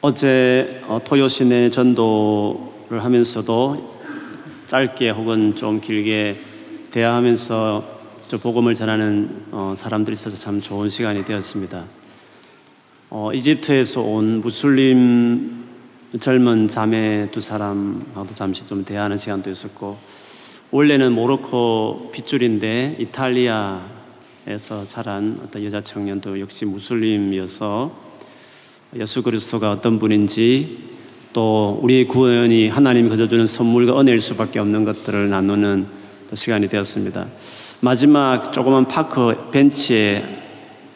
어제 어, 토요 시내 전도를 하면서도 짧게 혹은 좀 길게 대화하면서 저 복음을 전하는 어, 사람들이 있어서 참 좋은 시간이 되었습니다. 어, 이집트에서 온 무슬림 젊은 자매 두 사람하고도 잠시 좀 대화하는 시간도 있었고 원래는 모로코 핏줄인데 이탈리아에서 자란 어떤 여자 청년도 역시 무슬림이어서 예수 그리스도가 어떤 분인지 또 우리의 구원이 하나님이 거저 주는 선물과 은혜일 수밖에 없는 것들을 나누는 시간이 되었습니다. 마지막 조그만 파크 벤치에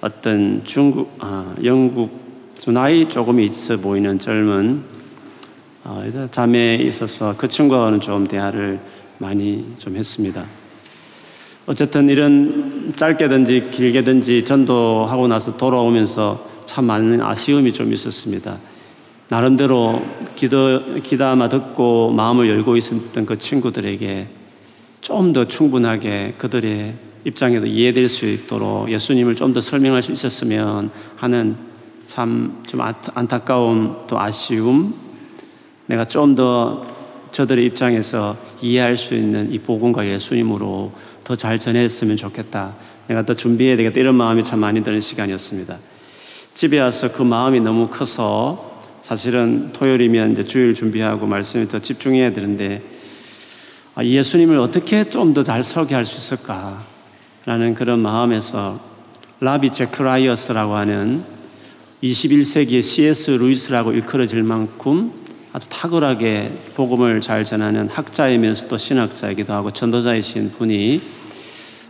어떤 중국, 아, 영국 나이 조금 있어 보이는 젊은 어, 자매에 있어서 그 친구와는 좀 대화를 많이 좀 했습니다. 어쨌든 이런 짧게든지 길게든지 전도하고 나서 돌아오면서 참 많은 아쉬움이 좀 있었습니다. 나름대로 기도, 기다마 듣고 마음을 열고 있었던 그 친구들에게 좀 더 충분하게 그들의 입장에도 이해될 수 있도록 예수님을 좀 더 설명할 수 있었으면 하는 참 좀 안타까움 또 아쉬움 내가 좀 더 저들의 입장에서 이해할 수 있는 이 복음과 예수님으로 더 잘 전했으면 좋겠다. 내가 더 준비해야 되겠다. 이런 마음이 참 많이 드는 시간이었습니다. 집에 와서 그 마음이 너무 커서 사실은 토요일이면 이제 주일 준비하고 말씀에 더 집중해야 되는데 아, 예수님을 어떻게 좀 더잘 설계할 수 있을까라는 그런 마음에서 라비 제크라이어스라고 하는 21세기의 C.S. 루이스라고 일컬어질 만큼 아주 탁월하게 복음을 잘 전하는 학자이면서도 신학자이기도 하고 전도자이신 분이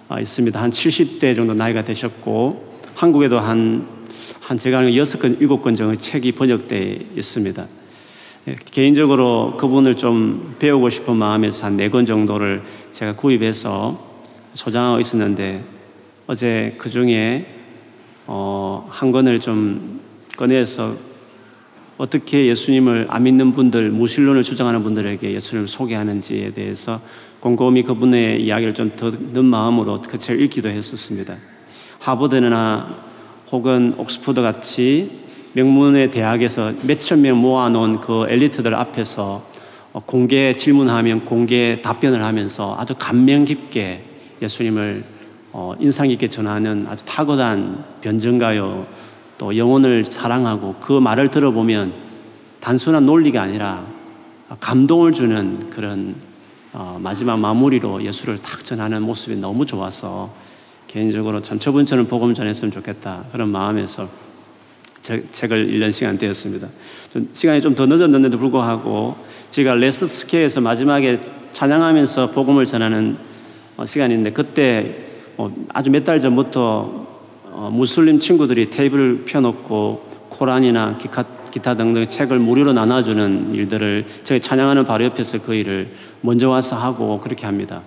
아, 있습니다. 한 70대 정도 나이가 되셨고 한국에도 한, 한 제가 아는 여섯 건, 일곱 건 정도 책이 번역되어 있습니다. 예, 개인적으로 그분을 좀 배우고 싶은 마음에서 한 네 권 정도를 제가 구입해서 소장하고 있었는데 어제 그 중에 어, 한 권을 좀 꺼내서 어떻게 예수님을 안 믿는 분들, 무신론을 주장하는 분들에게 예수님을 소개하는지에 대해서 곰곰이 그분의 이야기를 좀 듣는 마음으로 그 책을 읽기도 했었습니다. 하버드나 혹은 옥스퍼드 같이 명문의 대학에서 몇천 명 모아놓은 그 엘리트들 앞에서 공개 질문하면 공개 답변을 하면서 아주 감명 깊게 예수님을 어, 인상 깊게 전하는 아주 탁월한 변증가요. 또 영혼을 사랑하고 그 말을 들어보면 단순한 논리가 아니라 감동을 주는 그런 어, 마지막 마무리로 예수를 탁 전하는 모습이 너무 좋아서 개인적으로 참 저분처럼 복음 전했으면 좋겠다 그런 마음에서 책을 읽는 시간 되었습니다. 좀 시간이 좀 더 늦었는데도 불구하고 제가 레스스케에서 마지막에 찬양하면서 복음을 전하는 어, 시간인데 그때 어, 아주 몇 달 전부터 어, 무슬림 친구들이 테이블을 펴놓고 코란이나 기타, 기타 등등 책을 무료로 나눠주는 일들을 저희 찬양하는 바로 옆에서 그 일을 먼저 와서 하고 그렇게 합니다.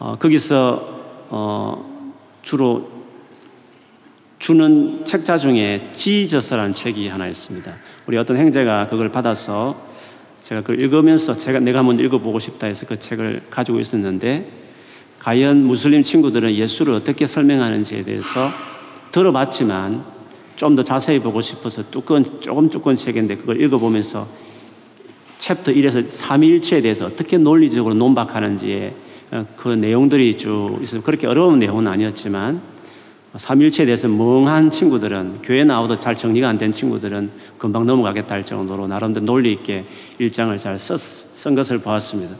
어, 거기서 어, 주로 주는 책자 중에 지저서라는 책이 하나 있습니다. 우리 어떤 행제가 그걸 받아서 제가 그걸 읽으면서 제가 내가 먼저 읽어보고 싶다 해서 그 책을 가지고 있었는데 과연 무슬림 친구들은 예수를 어떻게 설명하는지에 대해서 들어봤지만 좀 더 자세히 보고 싶어서 두꺼운, 조금 두꺼운 책인데 그걸 읽어보면서 챕터 1에서 삼위일체에 대해서 어떻게 논리적으로 논박하는지에 어, 그 내용들이 쭉 있어서 그렇게 어려운 내용은 아니었지만 삼일체에 대해서 멍한 친구들은 교회 나와도 잘 정리가 안 된 친구들은 금방 넘어가겠다 할 정도로 나름대로 논리 있게 일장을 잘 썼, 쓴 것을 보았습니다.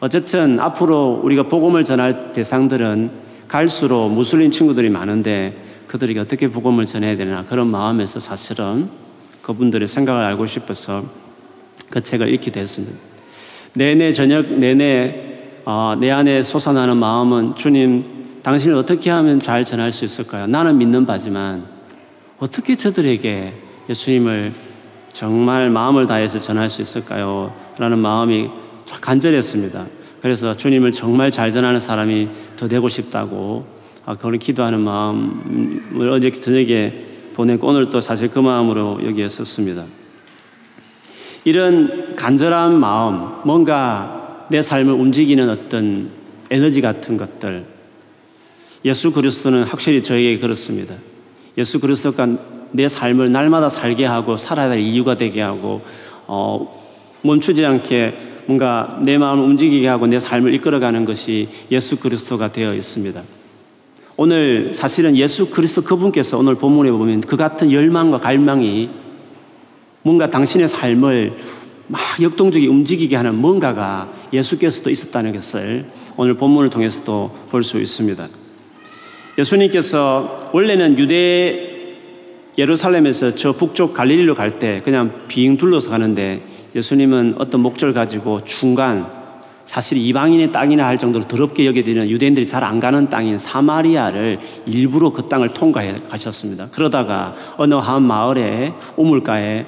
어쨌든 앞으로 우리가 복음을 전할 대상들은 갈수록 무슬림 친구들이 많은데 그들에게 어떻게 복음을 전해야 되나 그런 마음에서 사실은 그분들의 생각을 알고 싶어서 그 책을 읽게 됐습니다. 내내 저녁 내내 어, 내 안에 솟아나는 마음은 주님, 당신을 어떻게 하면 잘 전할 수 있을까요? 나는 믿는 바지만 어떻게 저들에게 예수님을 정말 마음을 다해서 전할 수 있을까요? 라는 마음이 간절했습니다. 그래서 주님을 정말 잘 전하는 사람이 더 되고 싶다고 아, 그걸 기도하는 마음을 어제 저녁에 보내고 오늘 또 사실 그 마음으로 여기에 썼습니다. 이런 간절한 마음, 뭔가 내 삶을 움직이는 어떤 에너지 같은 것들. 예수 그리스도는 확실히 저에게 그렇습니다. 예수 그리스도가 내 삶을 날마다 살게 하고 살아야 될 이유가 되게 하고 어, 멈추지 않게 뭔가 내 마음을 움직이게 하고 내 삶을 이끌어가는 것이 예수 그리스도가 되어 있습니다. 오늘 사실은 예수 그리스도 그분께서 오늘 본문에 보면 그 같은 열망과 갈망이 뭔가 당신의 삶을 막 역동적이 움직이게 하는 뭔가가 예수께서도 있었다는 것을 오늘 본문을 통해서도 볼 수 있습니다. 예수님께서 원래는 유대 예루살렘에서 저 북쪽 갈릴리로 갈 때 그냥 빙 둘러서 가는데 예수님은 어떤 목적을 가지고 중간 사실 이방인의 땅이나 할 정도로 더럽게 여겨지는 유대인들이 잘 안 가는 땅인 사마리아를 일부러 그 땅을 통과해 가셨습니다. 그러다가 어느 한 마을에 우물가에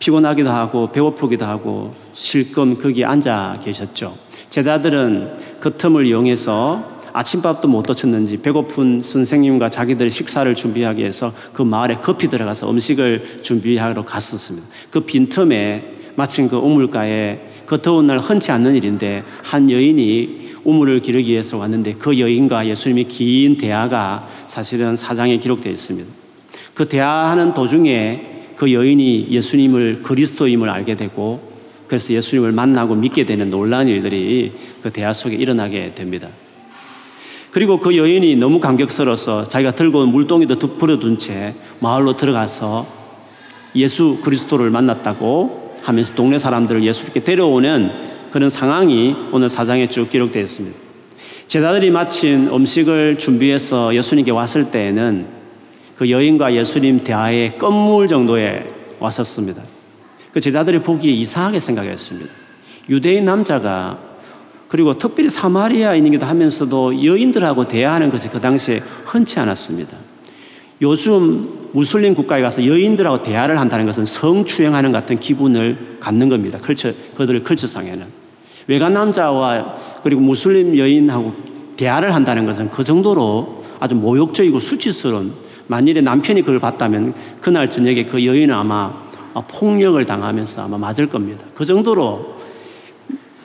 피곤하기도 하고 배고프기도 하고 실금 거기에 앉아 계셨죠. 제자들은 그 틈을 이용해서 아침밥도 못 도쳤는지 배고픈 선생님과 자기들의 식사를 준비하기 위해서 그 마을에 급히 들어가서 음식을 준비하러 갔었습니다. 그 빈틈에 마침 그 우물가에 그 더운 날 흔치 않는 일인데 한 여인이 우물을 기르기 위해서 왔는데 그 여인과 예수님이 긴 대화가 사실은 사장에 기록되어 있습니다. 그 대화하는 도중에 그 여인이 예수님을 그리스도임을 알게 되고 그래서 예수님을 만나고 믿게 되는 놀라운 일들이 그 대화 속에 일어나게 됩니다. 그리고 그 여인이 너무 감격스러워서 자기가 들고 온 물동이도 버려둔 채 마을로 들어가서 예수 그리스도를 만났다고 하면서 동네 사람들을 예수께 데려오는 그런 상황이 오늘 사장에 쭉 기록되어 있습니다. 제자들이 마친 음식을 준비해서 예수님께 왔을 때에는 그 여인과 예수님 대화에 끝물 정도에 왔었습니다. 그 제자들이 보기에 이상하게 생각했습니다. 유대인 남자가 그리고 특별히 사마리아인이기도 하면서도 여인들하고 대화하는 것이 그 당시에 흔치 않았습니다. 요즘 무슬림 국가에 가서 여인들하고 대화를 한다는 것은 성추행하는 같은 기분을 갖는 겁니다. 컬처, 그들의 컬처상에는. 외간 남자와 그리고 무슬림 여인하고 대화를 한다는 것은 그 정도로 아주 모욕적이고 수치스러운 만일에 남편이 그걸 봤다면 그날 저녁에 그 여인은 아마 폭력을 당하면서 아마 맞을 겁니다. 그 정도로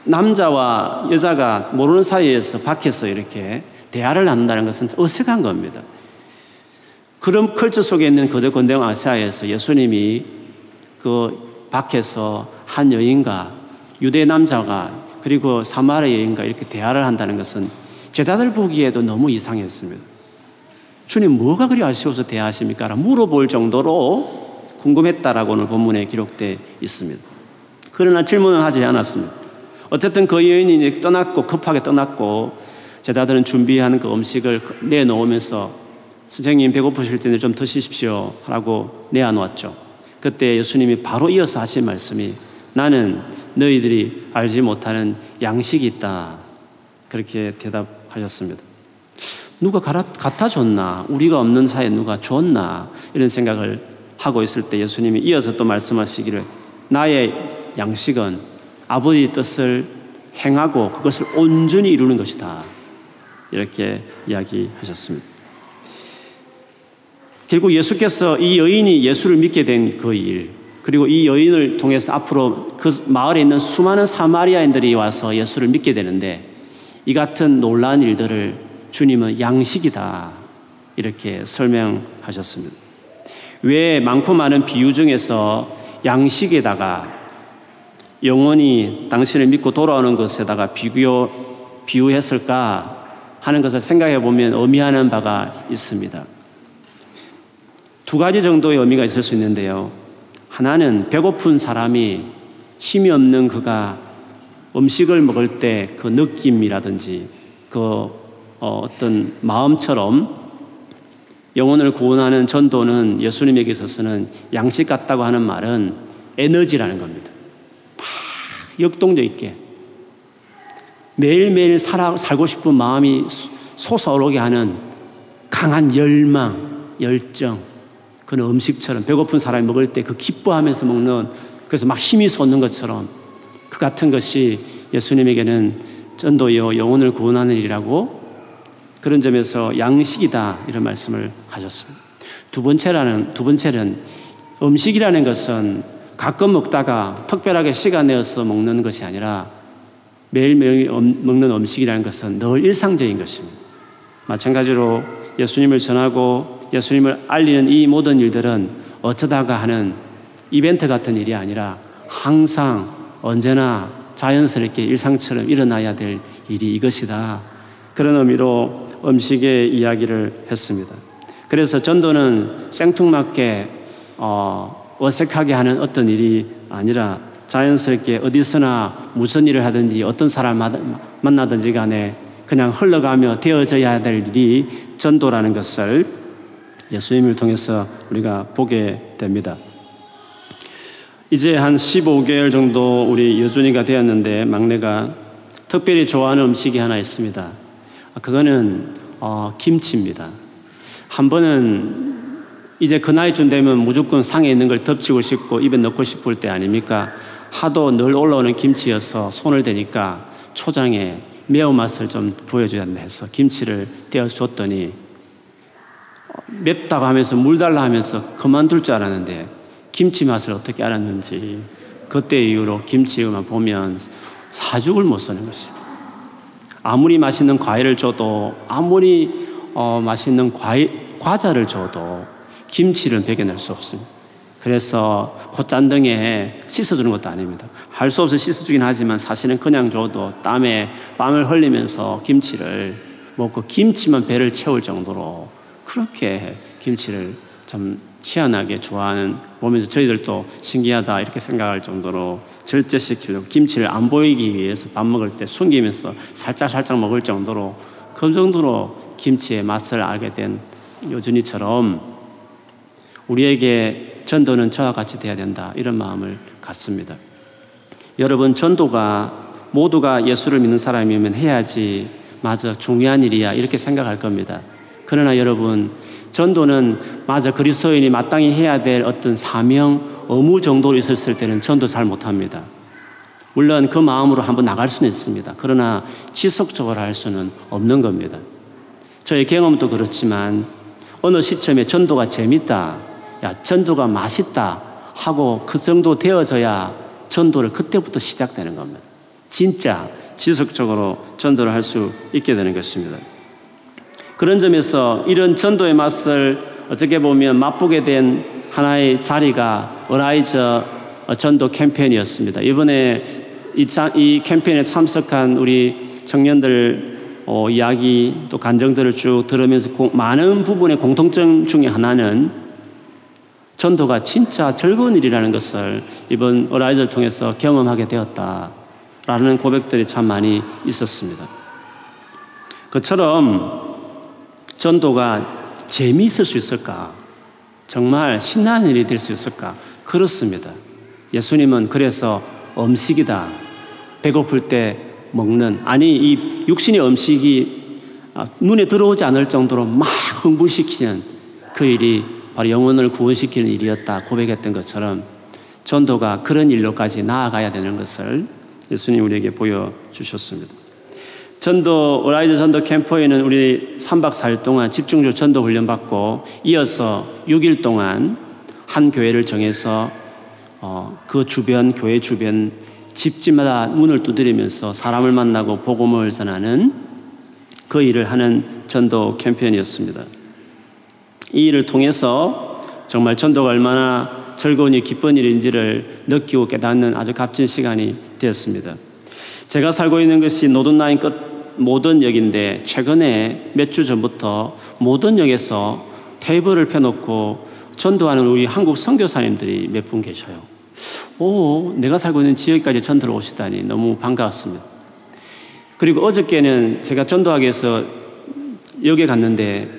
남자와 여자가 모르는 사이에서 밖에서 이렇게 대화를 나눈다는 것은 어색한 겁니다. 그런 컬처 속에 있는 거대 건대 아시아에서 예수님이 그 밖에서 한 여인과 유대 남자가 그리고 사마리아 여인과 이렇게 대화를 한다는 것은 제자들 보기에도 너무 이상했습니다. 주님 뭐가 그리 아쉬워서 대하십니까? 물어볼 정도로 궁금했다라고 오늘 본문에 기록되어 있습니다. 그러나 질문은 하지 않았습니다. 어쨌든 그 여인이 떠났고 급하게 떠났고 제자들은 준비하는 그 음식을 내놓으면서 선생님 배고프실 텐데 좀 드시십시오 라고 내어놓았죠. 그때 예수님이 바로 이어서 하신 말씀이 나는 너희들이 알지 못하는 양식이 있다. 그렇게 대답하셨습니다. 누가 갖다 줬나? 우리가 없는 사이에 누가 줬나? 이런 생각을 하고 있을 때 예수님이 이어서 또 말씀하시기를 나의 양식은 아버지의 뜻을 행하고 그것을 온전히 이루는 것이다. 이렇게 이야기하셨습니다. 결국 예수께서 이 여인이 예수를 믿게 된 그 일, 그리고 이 여인을 통해서 앞으로 그 마을에 있는 수많은 사마리아인들이 와서 예수를 믿게 되는데 이 같은 놀라운 일들을 주님은 양식이다. 이렇게 설명하셨습니다. 왜 많고 많은 비유 중에서 양식에다가 영원히 당신을 믿고 돌아오는 것에다가 비교, 비유했을까 하는 것을 생각해 보면 의미하는 바가 있습니다. 두 가지 정도의 의미가 있을 수 있는데요. 하나는 배고픈 사람이 힘이 없는 그가 음식을 먹을 때 그 느낌이라든지 그 어, 어떤 마음처럼 영혼을 구원하는 전도는 예수님에게 있어서는 양식 같다고 하는 말은 에너지라는 겁니다. 역동적 있게 매일매일 살아, 살고 싶은 마음이 솟아오르게 하는 강한 열망, 열정, 그런 음식처럼 배고픈 사람이 먹을 때 그 기뻐하면서 먹는 그래서 막 힘이 솟는 것처럼 그 같은 것이 예수님에게는 전도요 영혼을 구원하는 일이라고 그런 점에서 양식이다 이런 말씀을 하셨습니다. 두 번째라는 두 번째는 음식이라는 것은 가끔 먹다가 특별하게 시간 내어서 먹는 것이 아니라 매일매일 먹는 음식이라는 것은 늘 일상적인 것입니다. 마찬가지로 예수님을 전하고 예수님을 알리는 이 모든 일들은 어쩌다가 하는 이벤트 같은 일이 아니라 항상 언제나 자연스럽게 일상처럼 일어나야 될 일이 이것이다. 그런 의미로 음식의 이야기를 했습니다. 그래서 전도는 생뚱맞게 어, 어색하게 하는 어떤 일이 아니라 자연스럽게 어디서나 무슨 일을 하든지 어떤 사람 만나든지 간에 그냥 흘러가며 되어져야 될 일이 전도라는 것을 예수님을 통해서 우리가 보게 됩니다. 이제 한 15개월 정도 우리 여준이가 되었는데 막내가 특별히 좋아하는 음식이 하나 있습니다. 그거는 어, 김치입니다. 한 번은 이제 그 나이쯤 되면 무조건 상에 있는 걸 덮치고 싶고 입에 넣고 싶을 때 아닙니까? 하도 늘 올라오는 김치여서 손을 대니까 초장에 매운맛을 좀 한다 해서 김치를 떼어줬더니 맵다고 하면서 물 달라 하면서 그만둘 줄 알았는데 김치 맛을 어떻게 알았는지 그때 이후로 김치만 보면 사죽을 못 쓰는 것입니다. 아무리 맛있는 과일을 줘도 아무리 어, 맛있는 과일, 과자를 줘도 김치를 베겨낼 수 없습니다. 그래서 콧잔등에 씻어주는 것도 아닙니다. 할 수 없어 씻어주긴 하지만 사실은 그냥 줘도 땀에 땀을 흘리면서 김치를 먹고 김치만 배를 채울 정도로 그렇게 김치를 좀 희한하게 좋아하는 보면서 저희들도 신기하다 이렇게 생각할 정도로 절제시키려고 김치를 안 보이기 위해서 밥 먹을 때 숨기면서 살짝 살짝 먹을 정도로 그 정도로 김치의 맛을 알게 된 요준이처럼 우리에게 전도는 저와 같이 돼야 된다 이런 마음을 갖습니다. 여러분 전도가 모두가 예수를 믿는 사람이면 해야지 맞아 중요한 일이야 이렇게 생각할 겁니다. 그러나 여러분 전도는 맞아 그리스도인이 마땅히 해야 될 어떤 사명 의무 정도로 있었을 때는 전도 잘 못합니다. 물론 그 마음으로 한번 나갈 수는 있습니다. 그러나 지속적으로 할 수는 없는 겁니다. 저의 경험도 그렇지만 어느 시점에 전도가 재밌다, 야 전도가 맛있다 하고 그 정도 되어져야 전도를 그때부터 시작되는 겁니다. 진짜 지속적으로 전도를 할 수 있게 되는 것입니다. 그런 점에서 이런 전도의 맛을 어떻게 보면 맛보게 된 하나의 자리가 어라이저 전도 캠페인이었습니다. 이번에 이, 이 캠페인에 참석한 우리 청년들 어, 이야기 또 간정들을 쭉 들으면서 고, 많은 부분의 공통점 중에 하나는 전도가 진짜 즐거운 일이라는 것을 이번 어라이저를 통해서 경험하게 되었다라는 고백들이 참 많이 있었습니다. 그처럼 전도가 재미있을 수 있을까? 정말 신나는 일이 될 수 있을까? 그렇습니다. 예수님은 그래서 음식이다. 배고플 때 먹는, 아니, 이 육신의 음식이 아, 눈에 들어오지 않을 정도로 막 흥분시키는 그 일이 바로 영혼을 구원시키는 일이었다 고백했던 것처럼 전도가 그런 일로까지 나아가야 되는 것을 예수님 우리에게 보여주셨습니다. 전도 오라이즈 전도 캠프에는 우리 3박 4일 동안 집중적으로 전도 훈련 받고 이어서 6일 동안 한 교회를 정해서 어, 그 주변 교회 주변 집집마다 문을 두드리면서 사람을 만나고 복음을 전하는 그 일을 하는 전도 캠페인이었습니다. 이 일을 통해서 정말 전도가 얼마나 즐거운 일, 기쁜 일인지를 느끼고 깨닫는 아주 값진 시간이 되었습니다. 제가 살고 있는 것이 노든라인 끝 모던역인데 최근에 몇 주 전부터 모던역에서 테이블을 펴놓고 전도하는 우리 한국 선교사님들이 몇 분 계셔요. 오, 내가 살고 있는 지역까지 전도를 오시다니 너무 반가웠습니다. 그리고 어저께는 제가 전도하기 위해서 역에 갔는데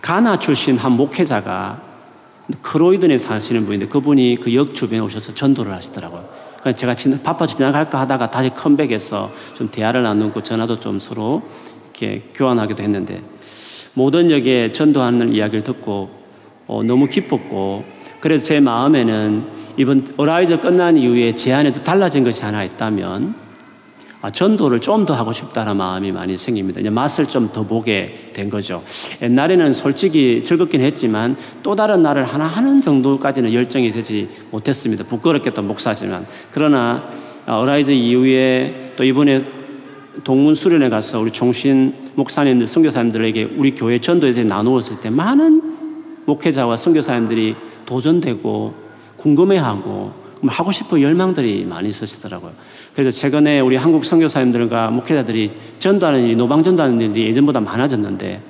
가나 출신 한 목회자가 크로이든에 사시는 분인데 그분이 그 역 주변에 오셔서 전도를 하시더라고요. 제가 바빠서 지나갈까 하다가 다시 컴백해서 좀 대화를 나누고 전화도 좀 서로 이렇게 교환하기도 했는데 모든 역에 전도하는 이야기를 듣고 어, 너무 기뻤고 그래서 제 마음에는 이번 어라이저 끝난 이후에 제 안에도 달라진 것이 하나 있다면 아, 전도를 좀 더 하고 싶다는 마음이 많이 생깁니다. 이제 맛을 좀 더 보게 된 거죠. 옛날에는 솔직히 즐겁긴 했지만 또 다른 날을 하나 하는 정도까지는 열정이 되지 못했습니다. 부끄럽게도 목사지만. 그러나 아, Arise 이후에 또 이번에 동문 수련회 가서 우리 종신 목사님들, 선교사님들에게 우리 교회 전도에 대해 나누었을 때 많은 목회자와 선교사님들이 도전되고 궁금해하고 하고 싶은 열망들이 많이 있으시더라고요. 그래서 최근에 우리 한국 선교사님들과 목회자들이 전도하는 일이 노방 전도하는 일이 예전보다 많아졌는데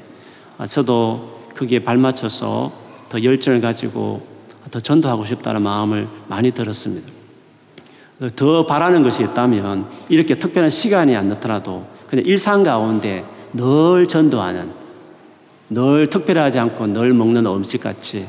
아, 저도 거기에 발맞춰서 더 열정을 가지고 더 전도하고 싶다는 마음을 많이 들었습니다. 더 바라는 것이 있다면 이렇게 특별한 시간이 안 나더라도 그냥 일상 가운데 늘 전도하는 늘 특별하지 않고 늘 먹는 음식 같이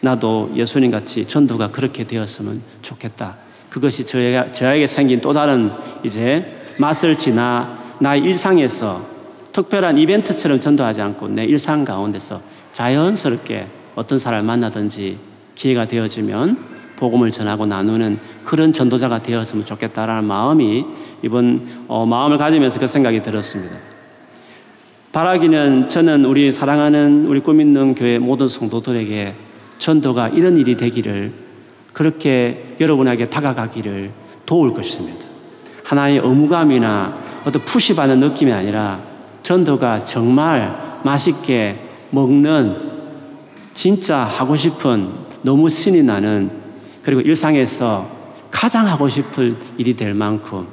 나도 예수님 같이 전도가 그렇게 되었으면 좋겠다. 그것이 저에게, 저에게 생긴 또 다른 이제 맛을 지나 나의 일상에서 특별한 이벤트처럼 전도하지 않고 내 일상 가운데서 자연스럽게 어떤 사람을 만나든지 기회가 되어지면 복음을 전하고 나누는 그런 전도자가 되었으면 좋겠다라는 마음이 이번 어, 마음을 가지면서 그 생각이 들었습니다. 바라기는 저는 우리 사랑하는 우리 꿈 있는 교회 모든 성도들에게 전도가 이런 일이 되기를 그렇게 여러분에게 다가가기를 도울 것입니다. 하나의 의무감이나 어떤 푸시받는 느낌이 아니라 전도가 정말 맛있게 먹는 진짜 하고 싶은 너무 신이 나는 그리고 일상에서 가장 하고 싶을 일이 될 만큼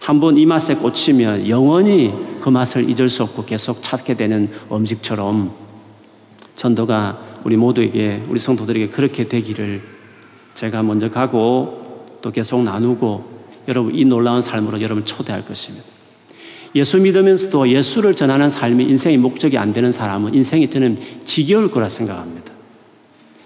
한 번 이 맛에 꽂히면 영원히 그 맛을 잊을 수 없고 계속 찾게 되는 음식처럼 전도가 우리 모두에게 우리 성도들에게 그렇게 되기를 제가 먼저 가고 또 계속 나누고 여러분 이 놀라운 삶으로 여러분 초대할 것입니다. 예수 믿으면서도 예수를 전하는 삶이 인생의 목적이 안 되는 사람은 인생이 저는 지겨울 거라 생각합니다.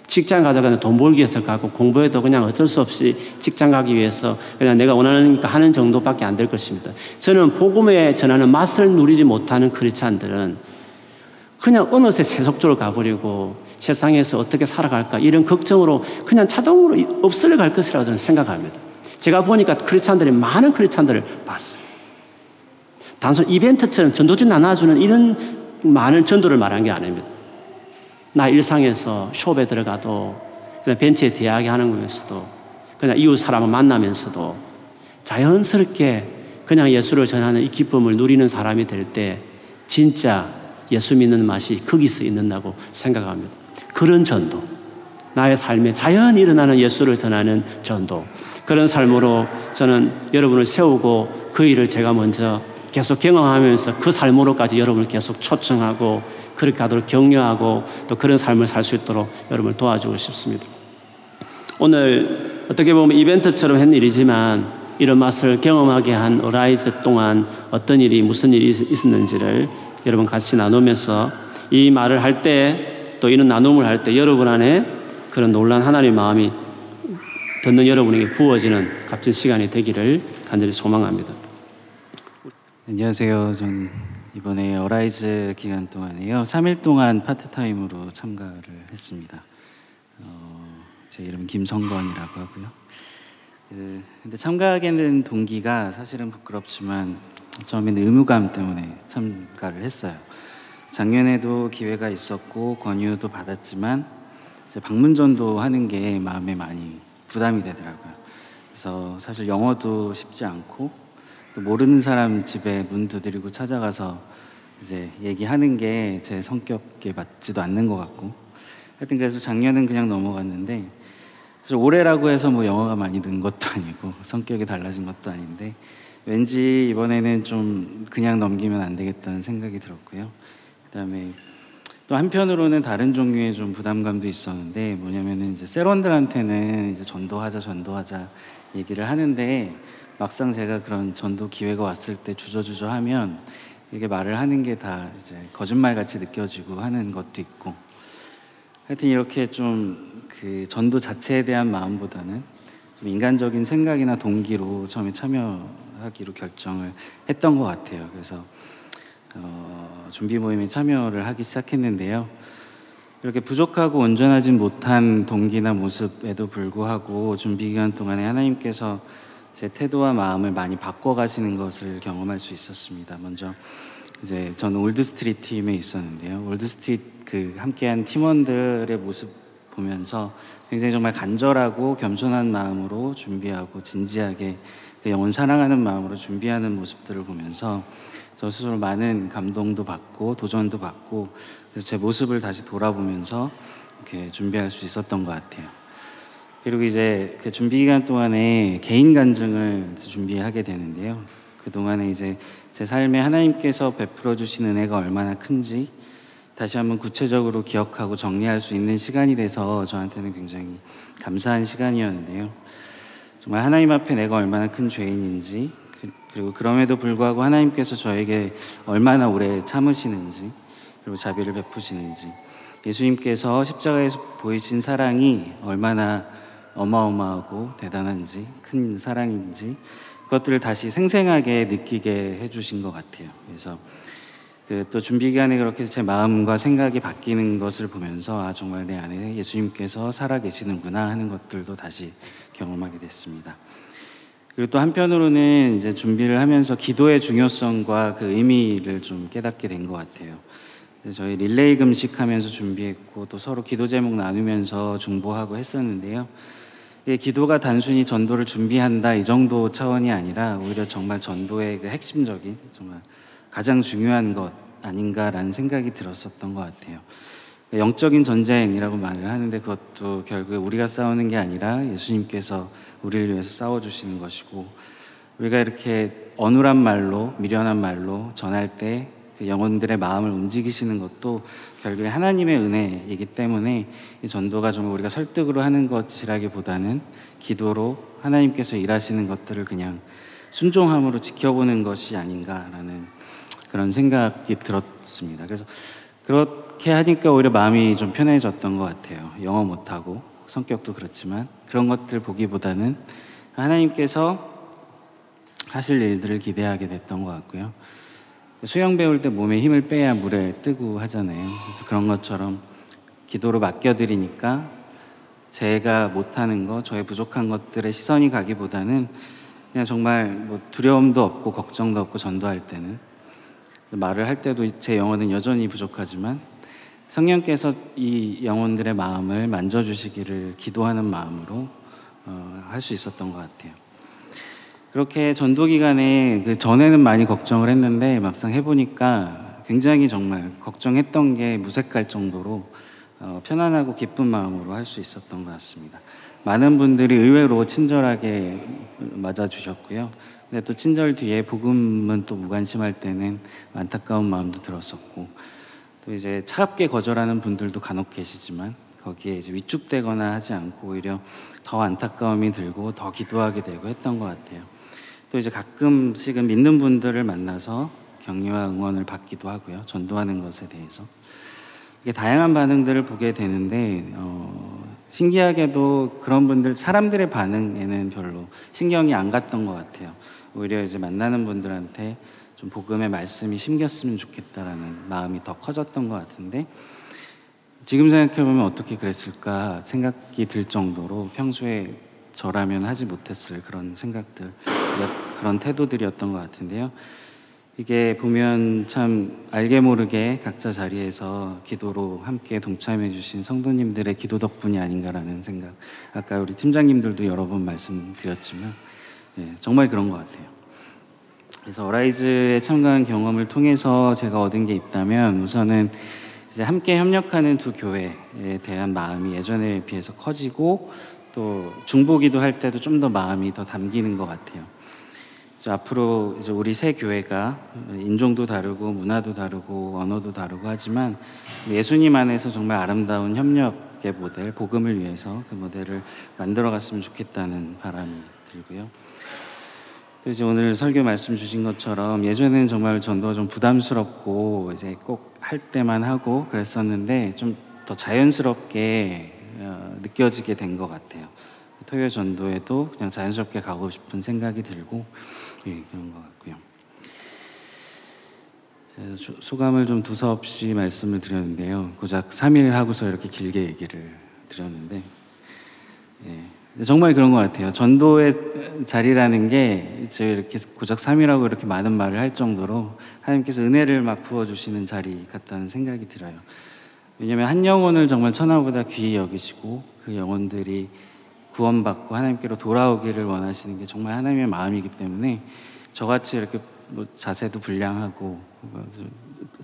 직장 가다가 돈 벌기 위해서 가고 공부해도 그냥 어쩔 수 없이 직장 가기 위해서 그냥 내가 원하는 거 하는 정도밖에 안 될 것입니다. 저는 복음에 전하는 맛을 누리지 못하는 크리스찬들은 그냥 어느새 세속적으로 가버리고 세상에서 어떻게 살아갈까 이런 걱정으로 그냥 자동으로 없어져 갈 것이라고 저는 생각합니다. 제가 보니까 크리스찬들이 많은 크리스찬들을 봤어요. 단순 이벤트처럼 전도지 나눠주는 이런 많은 전도를 말한 게 아닙니다. 나 일상에서 숍에 들어가도 그냥 벤치에 대하게 하는 거면서도 그냥 이웃 사람을 만나면서도 자연스럽게 그냥 예수를 전하는 이 기쁨을 누리는 사람이 될 때 진짜 예수 믿는 맛이 거기서 있는다고 생각합니다. 그런 전도. 나의 삶에 자연히 일어나는 예수를 전하는 전도. 그런 삶으로 저는 여러분을 세우고 그 일을 제가 먼저 계속 경험하면서 그 삶으로까지 여러분을 계속 초청하고 그렇게 하도록 격려하고 또 그런 삶을 살 수 있도록 여러분을 도와주고 싶습니다. 오늘 어떻게 보면 이벤트처럼 한 일이지만 이런 맛을 경험하게 한 Arise 동안 어떤 일이 무슨 일이 있었는지를 여러분 같이 나누면서 이 말을 할 때 또 이런 나눔을 할 때 여러분 안에 그런 놀라운 하나님의 마음이 듣는 여러분에게 부어지는 값진 시간이 되기를 간절히 소망합니다. 안녕하세요. 전 이번에 Arise 기간 동안에요. 3일 동안 파트타임으로 참가를 했습니다. 어, 제 이름은 김성건이라고 하고요. 그, 근데 참가하게 된 동기가 사실은 부끄럽지만 처음에는 의무감 때문에 참가를 했어요. 작년에도 기회가 있었고 권유도 받았지만 방문전도 하는 게 마음에 많이 부담이 되더라고요. 그래서 사실 영어도 쉽지 않고 또 모르는 사람 집에 문 두드리고 찾아가서 이제 얘기하는 게 제 성격에 맞지도 않는 것 같고 하여튼 그래서 작년은 그냥 넘어갔는데 사실 올해라고 해서 뭐 영어가 많이 는 것도 아니고 성격이 달라진 것도 아닌데 왠지 이번에는 좀 그냥 넘기면 안 되겠다는 생각이 들었고요. 그다음에 또 한편으로는 다른 종류의 좀 부담감도 있었는데 뭐냐면은 이제 세론들한테는 이제 전도하자 전도하자 얘기를 하는데 막상 제가 그런 전도 기회가 왔을 때 주저주저 하면 이게 말을 하는 게 다 이제 거짓말 같이 느껴지고 하는 것도 있고 하여튼 이렇게 좀 그 전도 자체에 대한 마음보다는 좀 인간적인 생각이나 동기로 처음에 참여 하기로 결정을 했던 것 같아요. 그래서 어, 준비 모임에 참여를 하기 시작했는데요. 이렇게 부족하고 온전하지 못한 동기나 모습에도 불구하고 준비 기간 동안에 하나님께서 제 태도와 마음을 많이 바꿔가시는 것을 경험할 수 있었습니다. 먼저 이제 저는 Old Street 팀에 있었는데요. Old Street 그 함께한 팀원들의 모습 보면서 굉장히 정말 간절하고 겸손한 마음으로 준비하고 진지하게 그 영혼 사랑하는 마음으로 준비하는 모습들을 보면서 저 스스로 많은 감동도 받고 도전도 받고 그래서 제 모습을 다시 돌아보면서 이렇게 준비할 수 있었던 것 같아요. 그리고 이제 그 준비 기간 동안에 개인 간증을 준비하게 되는데요. 그 동안에 이제 제 삶에 하나님께서 베풀어 주신 은혜가 얼마나 큰지 다시 한번 구체적으로 기억하고 정리할 수 있는 시간이 돼서 저한테는 굉장히 감사한 시간이었는데요. 정말 하나님 앞에 내가 얼마나 큰 죄인인지 그- 그리고 그럼에도 불구하고 하나님께서 저에게 얼마나 오래 참으시는지 그리고 자비를 베푸시는지 예수님께서 십자가에서 보이신 사랑이 얼마나 어마어마하고 대단한지 큰 사랑인지 그것들을 다시 생생하게 느끼게 해주신 것 같아요. 그래서 그 또 준비 기간에 그렇게 제 마음과 생각이 바뀌는 것을 보면서 아 정말 내 안에 예수님께서 살아 계시는구나 하는 것들도 다시 경험하게 됐습니다. 그리고 또 한편으로는 이제 준비를 하면서 기도의 중요성과 그 의미를 좀 깨닫게 된 것 같아요. 저희 릴레이 금식하면서 준비했고 또 서로 기도 제목 나누면서 중보하고 했었는데요. 이 기도가 단순히 전도를 준비한다 이 정도 차원이 아니라 오히려 정말 전도의 그 핵심적인 정말 가장 중요한 것 아닌가라는 생각이 들었었던 것 같아요. 영적인 전쟁이라고 말을 하는데 그것도 결국에 우리가 싸우는 게 아니라 예수님께서 우리를 위해서 싸워주시는 것이고 우리가 이렇게 어눌한 말로 미련한 말로 전할 때 그 영혼들의 마음을 움직이시는 것도 결국에 하나님의 은혜이기 때문에 이 전도가 좀 우리가 설득으로 하는 것이라기보다는 기도로 하나님께서 일하시는 것들을 그냥 순종함으로 지켜보는 것이 아닌가라는 그런 생각이 들었습니다. 그래서 그렇게 하니까 오히려 마음이 좀 편해졌던 것 같아요. 영어 못하고 성격도 그렇지만 그런 것들 보기보다는 하나님께서 하실 일들을 기대하게 됐던 것 같고요. 수영 배울 때 몸에 힘을 빼야 물에 뜨고 하잖아요. 그래서 그런 것처럼 기도로 맡겨드리니까 제가 못하는 거, 저의 부족한 것들에 시선이 가기보다는 그냥 정말 뭐 두려움도 없고 걱정도 없고 전도할 때는 말을 할 때도 제 영어는 여전히 부족하지만 성령께서 이 영혼들의 마음을 만져주시기를 기도하는 마음으로 어, 할 수 있었던 것 같아요. 그렇게 전도 기간에 그 전에는 많이 걱정을 했는데 막상 해보니까 굉장히 정말 걱정했던 게 무색할 정도로 어, 편안하고 기쁜 마음으로 할 수 있었던 것 같습니다. 많은 분들이 의외로 친절하게 맞아주셨고요. 근데 또 친절 뒤에 복음은 또 무관심할 때는 안타까운 마음도 들었었고 또 이제 차갑게 거절하는 분들도 간혹 계시지만 거기에 이제 위축되거나 하지 않고 오히려 더 안타까움이 들고 더 기도하게 되고 했던 것 같아요. 또 이제 가끔씩은 믿는 분들을 만나서 격려와 응원을 받기도 하고요. 전도하는 것에 대해서. 이게 다양한 반응들을 보게 되는데 어, 신기하게도 그런 분들 사람들의 반응에는 별로 신경이 안 갔던 것 같아요. 오히려 이제 만나는 분들한테 좀 복음의 말씀이 심겼으면 좋겠다라는 마음이 더 커졌던 것 같은데 지금 생각해 보면 어떻게 그랬을까 생각이 들 정도로 평소에 저라면 하지 못했을 그런 생각들 그런 태도들이었던 것 같은데요. 이게 보면 참 알게 모르게 각자 자리에서 기도로 함께 동참해 주신 성도님들의 기도 덕분이 아닌가라는 생각. 아까 우리 팀장님들도 여러 번 말씀드렸지만 예, 정말 그런 것 같아요. 그래서 어라이즈에 참가한 경험을 통해서 제가 얻은 게 있다면 우선은 이제 함께 협력하는 두 교회에 대한 마음이 예전에 비해서 커지고 또 중보기도 할 때도 좀 더 마음이 더 담기는 것 같아요. 그래서 앞으로 이제 우리 새 교회가 인종도 다르고 문화도 다르고 언어도 다르고 하지만 예수님 안에서 정말 아름다운 협력의 모델, 복음을 위해서 그 모델을 만들어갔으면 좋겠다는 바람이 들고요. 또 이제 오늘 설교 말씀 주신 것처럼 예전에는 정말 전도가 좀 부담스럽고 이제 꼭 할 때만 하고 그랬었는데 좀 더 자연스럽게 어, 느껴지게 된 것 같아요. 토요 전도에도 그냥 자연스럽게 가고 싶은 생각이 들고 예, 그런 것 같고요. 소감을 좀 두서없이 말씀을 드렸는데요. 고작 3일 하고서 이렇게 길게 얘기를 드렸는데 예, 정말 그런 것 같아요. 전도의 자리라는 게저 이렇게 고작 3일하고 이렇게 많은 말을 할 정도로 하나님께서 은혜를 막 부어주시는 자리 같다는 생각이 들어요. 왜냐하면 한 영혼을 정말 천하보다 귀히 여기시고 그 영혼들이 구원받고 하나님께로 돌아오기를 원하시는 게 정말 하나님의 마음이기 때문에 저같이 이렇게 뭐 자세도 불량하고 뭐좀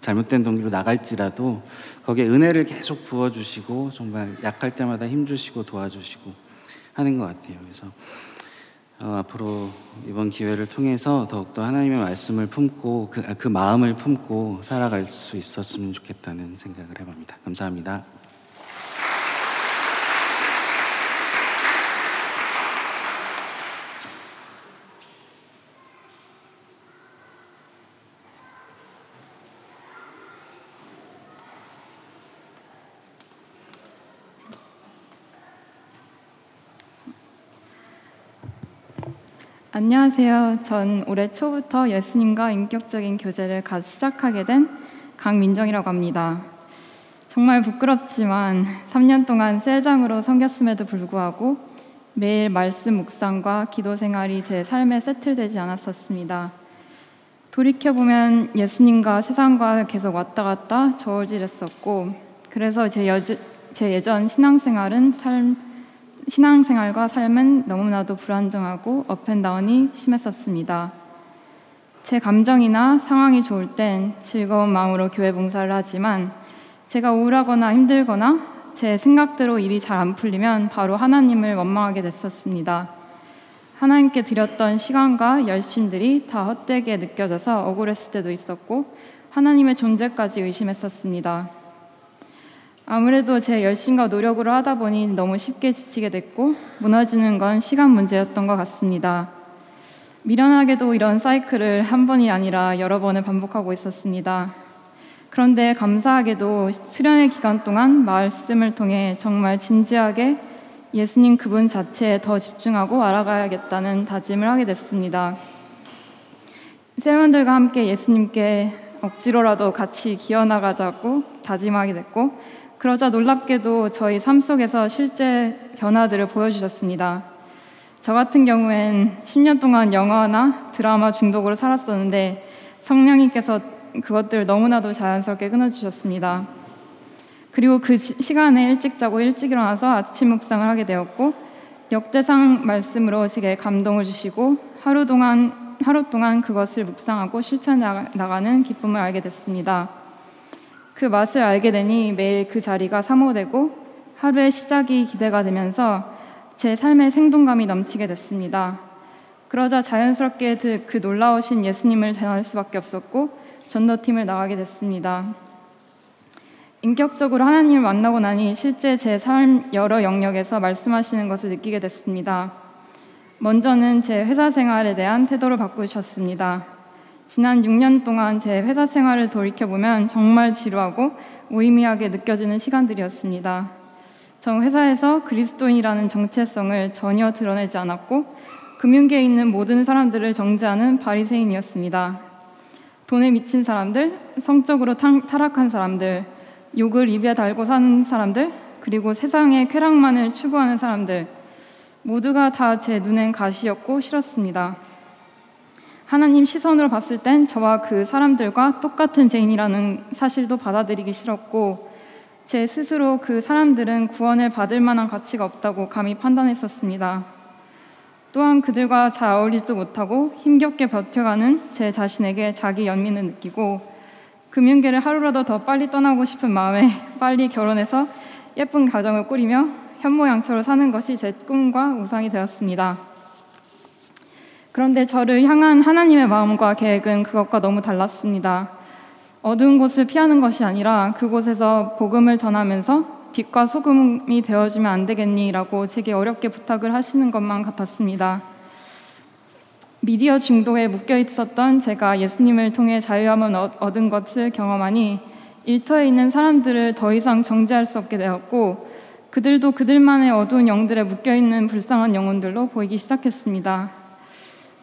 잘못된 동기로 나갈지라도 거기에 은혜를 계속 부어주시고 정말 약할 때마다 힘주시고 도와주시고 하는 것 같아요. 그래서 어, 앞으로 이번 기회를 통해서 더욱더 하나님의 말씀을 품고 그, 아, 그 마음을 품고 살아갈 수 있었으면 좋겠다는 생각을 해봅니다. 감사합니다. 안녕하세요. 전 올해 초부터 예수님과 인격적인 교제를 갓 시작하게 된 강민정이라고 합니다. 정말 부끄럽지만 3년 동안 셀장으로 섬겼음에도 불구하고 매일 말씀 묵상과 기도 생활이 제 삶에 세틀되지 않았었습니다. 돌이켜보면 예수님과 세상과 계속 왔다 갔다 저울질했었고 그래서 제, 여제, 제 예전 신앙생활은 삶, 신앙생활과 삶은 너무나도 불안정하고 up and down이 심했었습니다. 제 감정이나 상황이 좋을 땐 즐거운 마음으로 교회 봉사를 하지만 제가 우울하거나 힘들거나 제 생각대로 일이 잘 안 풀리면 바로 하나님을 원망하게 됐었습니다. 하나님께 드렸던 시간과 열심들이 다 헛되게 느껴져서 억울했을 때도 있었고 하나님의 존재까지 의심했었습니다. 아무래도 제 열심과 노력으로 하다 보니 너무 쉽게 지치게 됐고 무너지는 건 시간 문제였던 것 같습니다. 미련하게도 이런 사이클을 한 번이 아니라 여러 번을 반복하고 있었습니다. 그런데 감사하게도 수련의 기간 동안 말씀을 통해 정말 진지하게 예수님 그분 자체에 더 집중하고 알아가야겠다는 다짐을 하게 됐습니다. 셀원들과 함께 예수님께 억지로라도 같이 기어나가자고 다짐하게 됐고 그러자 놀랍게도 저희 삶 속에서 실제 변화들을 보여주셨습니다. 저 같은 경우엔 10년 동안 영화나 드라마 중독으로 살았었는데 성령님께서 그것들을 너무나도 자연스럽게 끊어주셨습니다. 그리고 그 시간에 일찍 자고 일찍 일어나서 아침 묵상을 하게 되었고 역대상 말씀으로 제게 감동을 주시고 하루 동안 하루 동안 그것을 묵상하고 실천해 나가는 기쁨을 알게 됐습니다. 그 맛을 알게 되니 매일 그 자리가 사모되고 하루의 시작이 기대가 되면서 제 삶의 생동감이 넘치게 됐습니다. 그러자 자연스럽게 그 놀라우신 예수님을 전할 수밖에 없었고 전도팀을 나가게 됐습니다. 인격적으로 하나님을 만나고 나니 실제 제 삶 여러 영역에서 말씀하시는 것을 느끼게 됐습니다. 먼저는 제 회사 생활에 대한 태도를 바꾸셨습니다. 지난 6년 동안 제 회사 생활을 돌이켜보면 정말 지루하고 무의미하게 느껴지는 시간들이었습니다. 전 회사에서 그리스도인이라는 정체성을 전혀 드러내지 않았고 금융계에 있는 모든 사람들을 정죄하는 바리새인이었습니다. 돈에 미친 사람들, 성적으로 타락한 사람들, 욕을 입에 달고 사는 사람들, 그리고 세상의 쾌락만을 추구하는 사람들 모두가 다 제 눈엔 가시였고 싫었습니다. 하나님 시선으로 봤을 땐 저와 그 사람들과 똑같은 죄인이라는 사실도 받아들이기 싫었고 제 스스로 그 사람들은 구원을 받을 만한 가치가 없다고 감히 판단했었습니다. 또한 그들과 잘 어울리지도 못하고 힘겹게 버텨가는 제 자신에게 자기 연민을 느끼고 금융계를 하루라도 더 빨리 떠나고 싶은 마음에 빨리 결혼해서 예쁜 가정을 꾸리며 현모양처로 사는 것이 제 꿈과 우상이 되었습니다. 그런데 저를 향한 하나님의 마음과 계획은 그것과 너무 달랐습니다. 어두운 곳을 피하는 것이 아니라 그곳에서 복음을 전하면서 빛과 소금이 되어주면 안 되겠니라고 제게 어렵게 부탁을 하시는 것만 같았습니다. 미디어 중독에 묶여 있었던 제가 예수님을 통해 자유함을 얻은 것을 경험하니 일터에 있는 사람들을 더 이상 정죄할 수 없게 되었고 그들도 그들만의 어두운 영들에 묶여 있는 불쌍한 영혼들로 보이기 시작했습니다.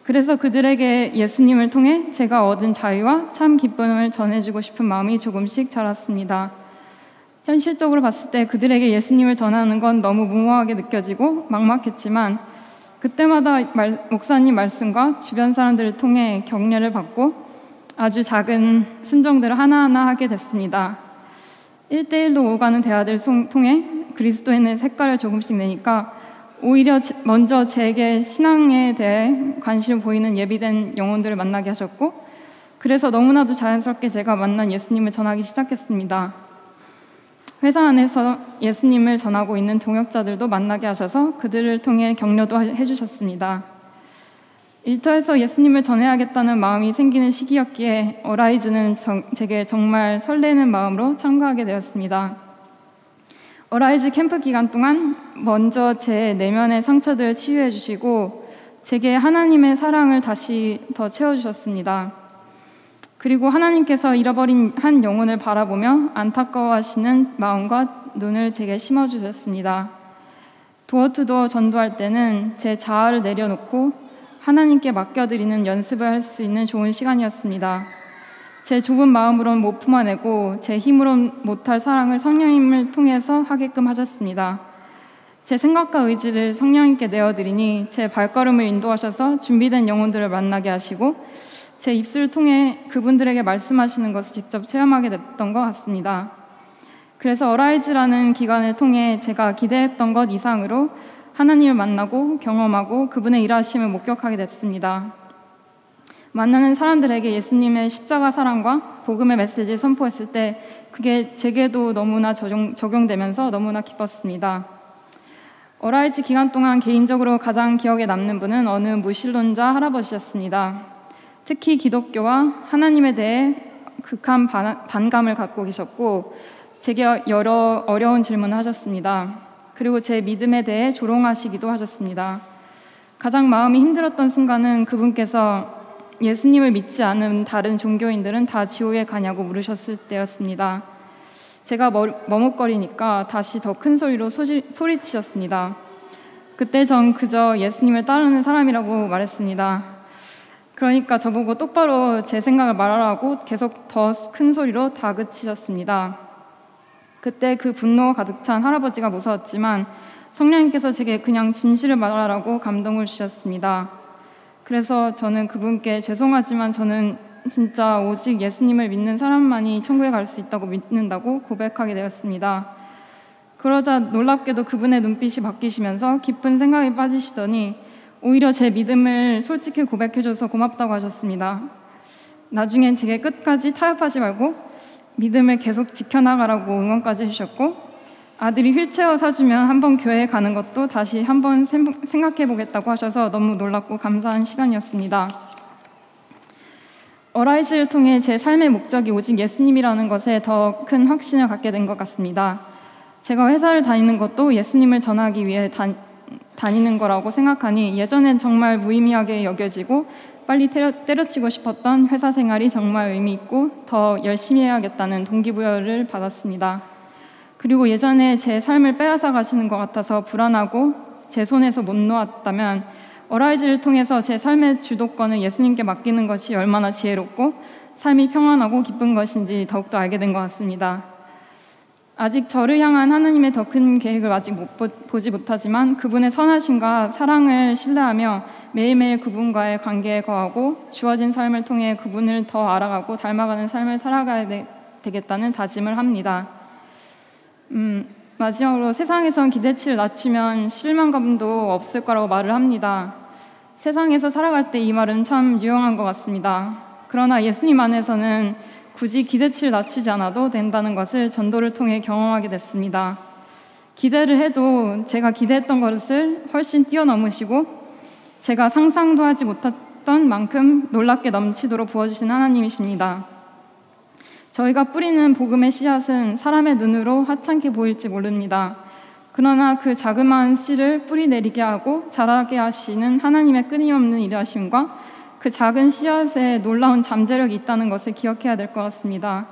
그래서 그들에게 예수님을 통해 제가 얻은 자유와 참 기쁨을 전해주고 싶은 마음이 조금씩 자랐습니다. 현실적으로 봤을 때 그들에게 예수님을 전하는 건 너무 무모하게 느껴지고 막막했지만 그때마다 말, 목사님 말씀과 주변 사람들을 통해 격려를 받고 아주 작은 순종들을 하나하나 하게 됐습니다. 1대1로 오가는 대화들을 통해 그리스도인의 색깔을 조금씩 내니까 오히려 먼저 제게 신앙에 대해 관심을 보이는 예비된 영혼들을 만나게 하셨고 그래서 너무나도 자연스럽게 제가 만난 예수님을 전하기 시작했습니다. 회사 안에서 예수님을 전하고 있는 동역자들도 만나게 하셔서 그들을 통해 격려도 해주셨습니다. 일터에서 예수님을 전해야겠다는 마음이 생기는 시기였기에 어라이즈는 정, 제게 정말 설레는 마음으로 참가하게 되었습니다. Arise 캠프 기간 동안 먼저 제 내면의 상처들을 치유해 주시고 제게 하나님의 사랑을 다시 더 채워 주셨습니다. 그리고 하나님께서 잃어버린 한 영혼을 바라보며 안타까워하시는 마음과 눈을 제게 심어 주셨습니다. 도어투도어 전도할 때는 제 자아를 내려놓고 하나님께 맡겨드리는 연습을 할 수 있는 좋은 시간이었습니다. 제 좁은 마음으론 못 품어내고 제 힘으론 못할 사랑을 성령님을 통해서 하게끔 하셨습니다. 제 생각과 의지를 성령님께 내어드리니 제 발걸음을 인도하셔서 준비된 영혼들을 만나게 하시고 제 입술을 통해 그분들에게 말씀하시는 것을 직접 체험하게 됐던 것 같습니다. 그래서 어라이즈라는 기간을 통해 제가 기대했던 것 이상으로 하나님을 만나고 경험하고 그분의 일하심을 목격하게 됐습니다. 만나는 사람들에게 예수님의 십자가 사랑과 복음의 메시지를 선포했을 때 그게 제게도 너무나 적용, 적용되면서 너무나 기뻤습니다. Arise 기간 동안 개인적으로 가장 기억에 남는 분은 어느 무신론자 할아버지였습니다. 특히 기독교와 하나님에 대해 극한 반 감을 갖고 계셨고 제게 여러 어려운 질문을 하셨습니다. 그리고 제 믿음에 대해 조롱하시기도 하셨습니다. 가장 마음이 힘들었던 순간은 그분께서 예수님을 믿지 않은 다른 종교인들은 다 지옥에 가냐고 물으셨을 때였습니다. 제가 머뭇거리니까 다시 더 큰 소리로 소리, 소리치셨습니다. 그때 전 그저 예수님을 따르는 사람이라고 말했습니다. 그러니까 저보고 똑바로 제 생각을 말하라고 계속 더 큰 소리로 다그치셨습니다. 그때 그 분노가 가득 찬 할아버지가 무서웠지만 성령님께서 제게 그냥 진실을 말하라고 감동을 주셨습니다. 그래서 저는 그분께 죄송하지만 저는 진짜 오직 예수님을 믿는 사람만이 천국에 갈 수 있다고 믿는다고 고백하게 되었습니다. 그러자 놀랍게도 그분의 눈빛이 바뀌시면서 깊은 생각에 빠지시더니 오히려 제 믿음을 솔직히 고백해줘서 고맙다고 하셨습니다. 나중엔 제게 끝까지 타협하지 말고 믿음을 계속 지켜나가라고 응원까지 해주셨고 아들이 휠체어 사주면 한번 교회에 가는 것도 다시 한번 생각해 보겠다고 하셔서 너무 놀랍고 감사한 시간이었습니다. 어라이즈를 통해 제 삶의 목적이 오직 예수님이라는 것에 더 큰 확신을 갖게 된 것 같습니다. 제가 회사를 다니는 것도 예수님을 전하기 위해 다, 다니는 거라고 생각하니 예전엔 정말 무의미하게 여겨지고 빨리 때려, 때려치고 싶었던 회사 생활이 정말 의미 있고 더 열심히 해야겠다는 동기부여를 받았습니다. 그리고 예전에 제 삶을 빼앗아 가시는 것 같아서 불안하고 제 손에서 못 놓았다면 어라이즈를 통해서 제 삶의 주도권을 예수님께 맡기는 것이 얼마나 지혜롭고 삶이 평안하고 기쁜 것인지 더욱더 알게 된 것 같습니다. 아직 저를 향한 하나님의 더 큰 계획을 아직 못 보, 지 못하지만 그분의 선하심과 사랑을 신뢰하며 매일매일 그분과의 관계에 거하고 주어진 삶을 통해 그분을 더 알아가고 닮아가는 삶을 살아가야 되, 겠다는 다짐을 합니다. 음, 마지막으로 세상에선 기대치를 낮추면 실망감도 없을 거라고 말을 합니다. 세상에서 살아갈 때 이 말은 참 유용한 것 같습니다. 그러나 예수님 안에서는 굳이 기대치를 낮추지 않아도 된다는 것을 전도를 통해 경험하게 됐습니다. 기대를 해도 제가 기대했던 것을 훨씬 뛰어넘으시고 제가 상상도 하지 못했던 만큼 놀랍게 넘치도록 부어주신 하나님이십니다. 저희가 뿌리는 복음의 씨앗은 사람의 눈으로 하찮게 보일지 모릅니다. 그러나 그 자그마한 씨를 뿌리 내리게 하고 자라게 하시는 하나님의 끊임없는 일하심과 그 작은 씨앗에 놀라운 잠재력이 있다는 것을 기억해야 될 것 같습니다.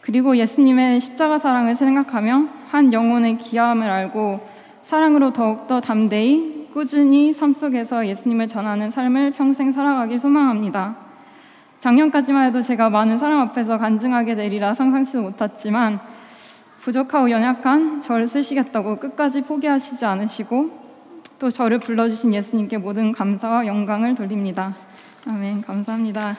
그리고 예수님의 십자가 사랑을 생각하며 한 영혼의 귀함을 알고 사랑으로 더욱더 담대히 꾸준히 삶 속에서 예수님을 전하는 삶을 평생 살아가길 소망합니다. 작년까지만 해도 제가 많은 사람 앞에서 간증하게 되리라 상상치도 못했지만 부족하고 연약한 저를 쓰시겠다고 끝까지 포기하시지 않으시고 또 저를 불러주신 예수님께 모든 감사와 영광을 돌립니다. 아멘. 감사합니다.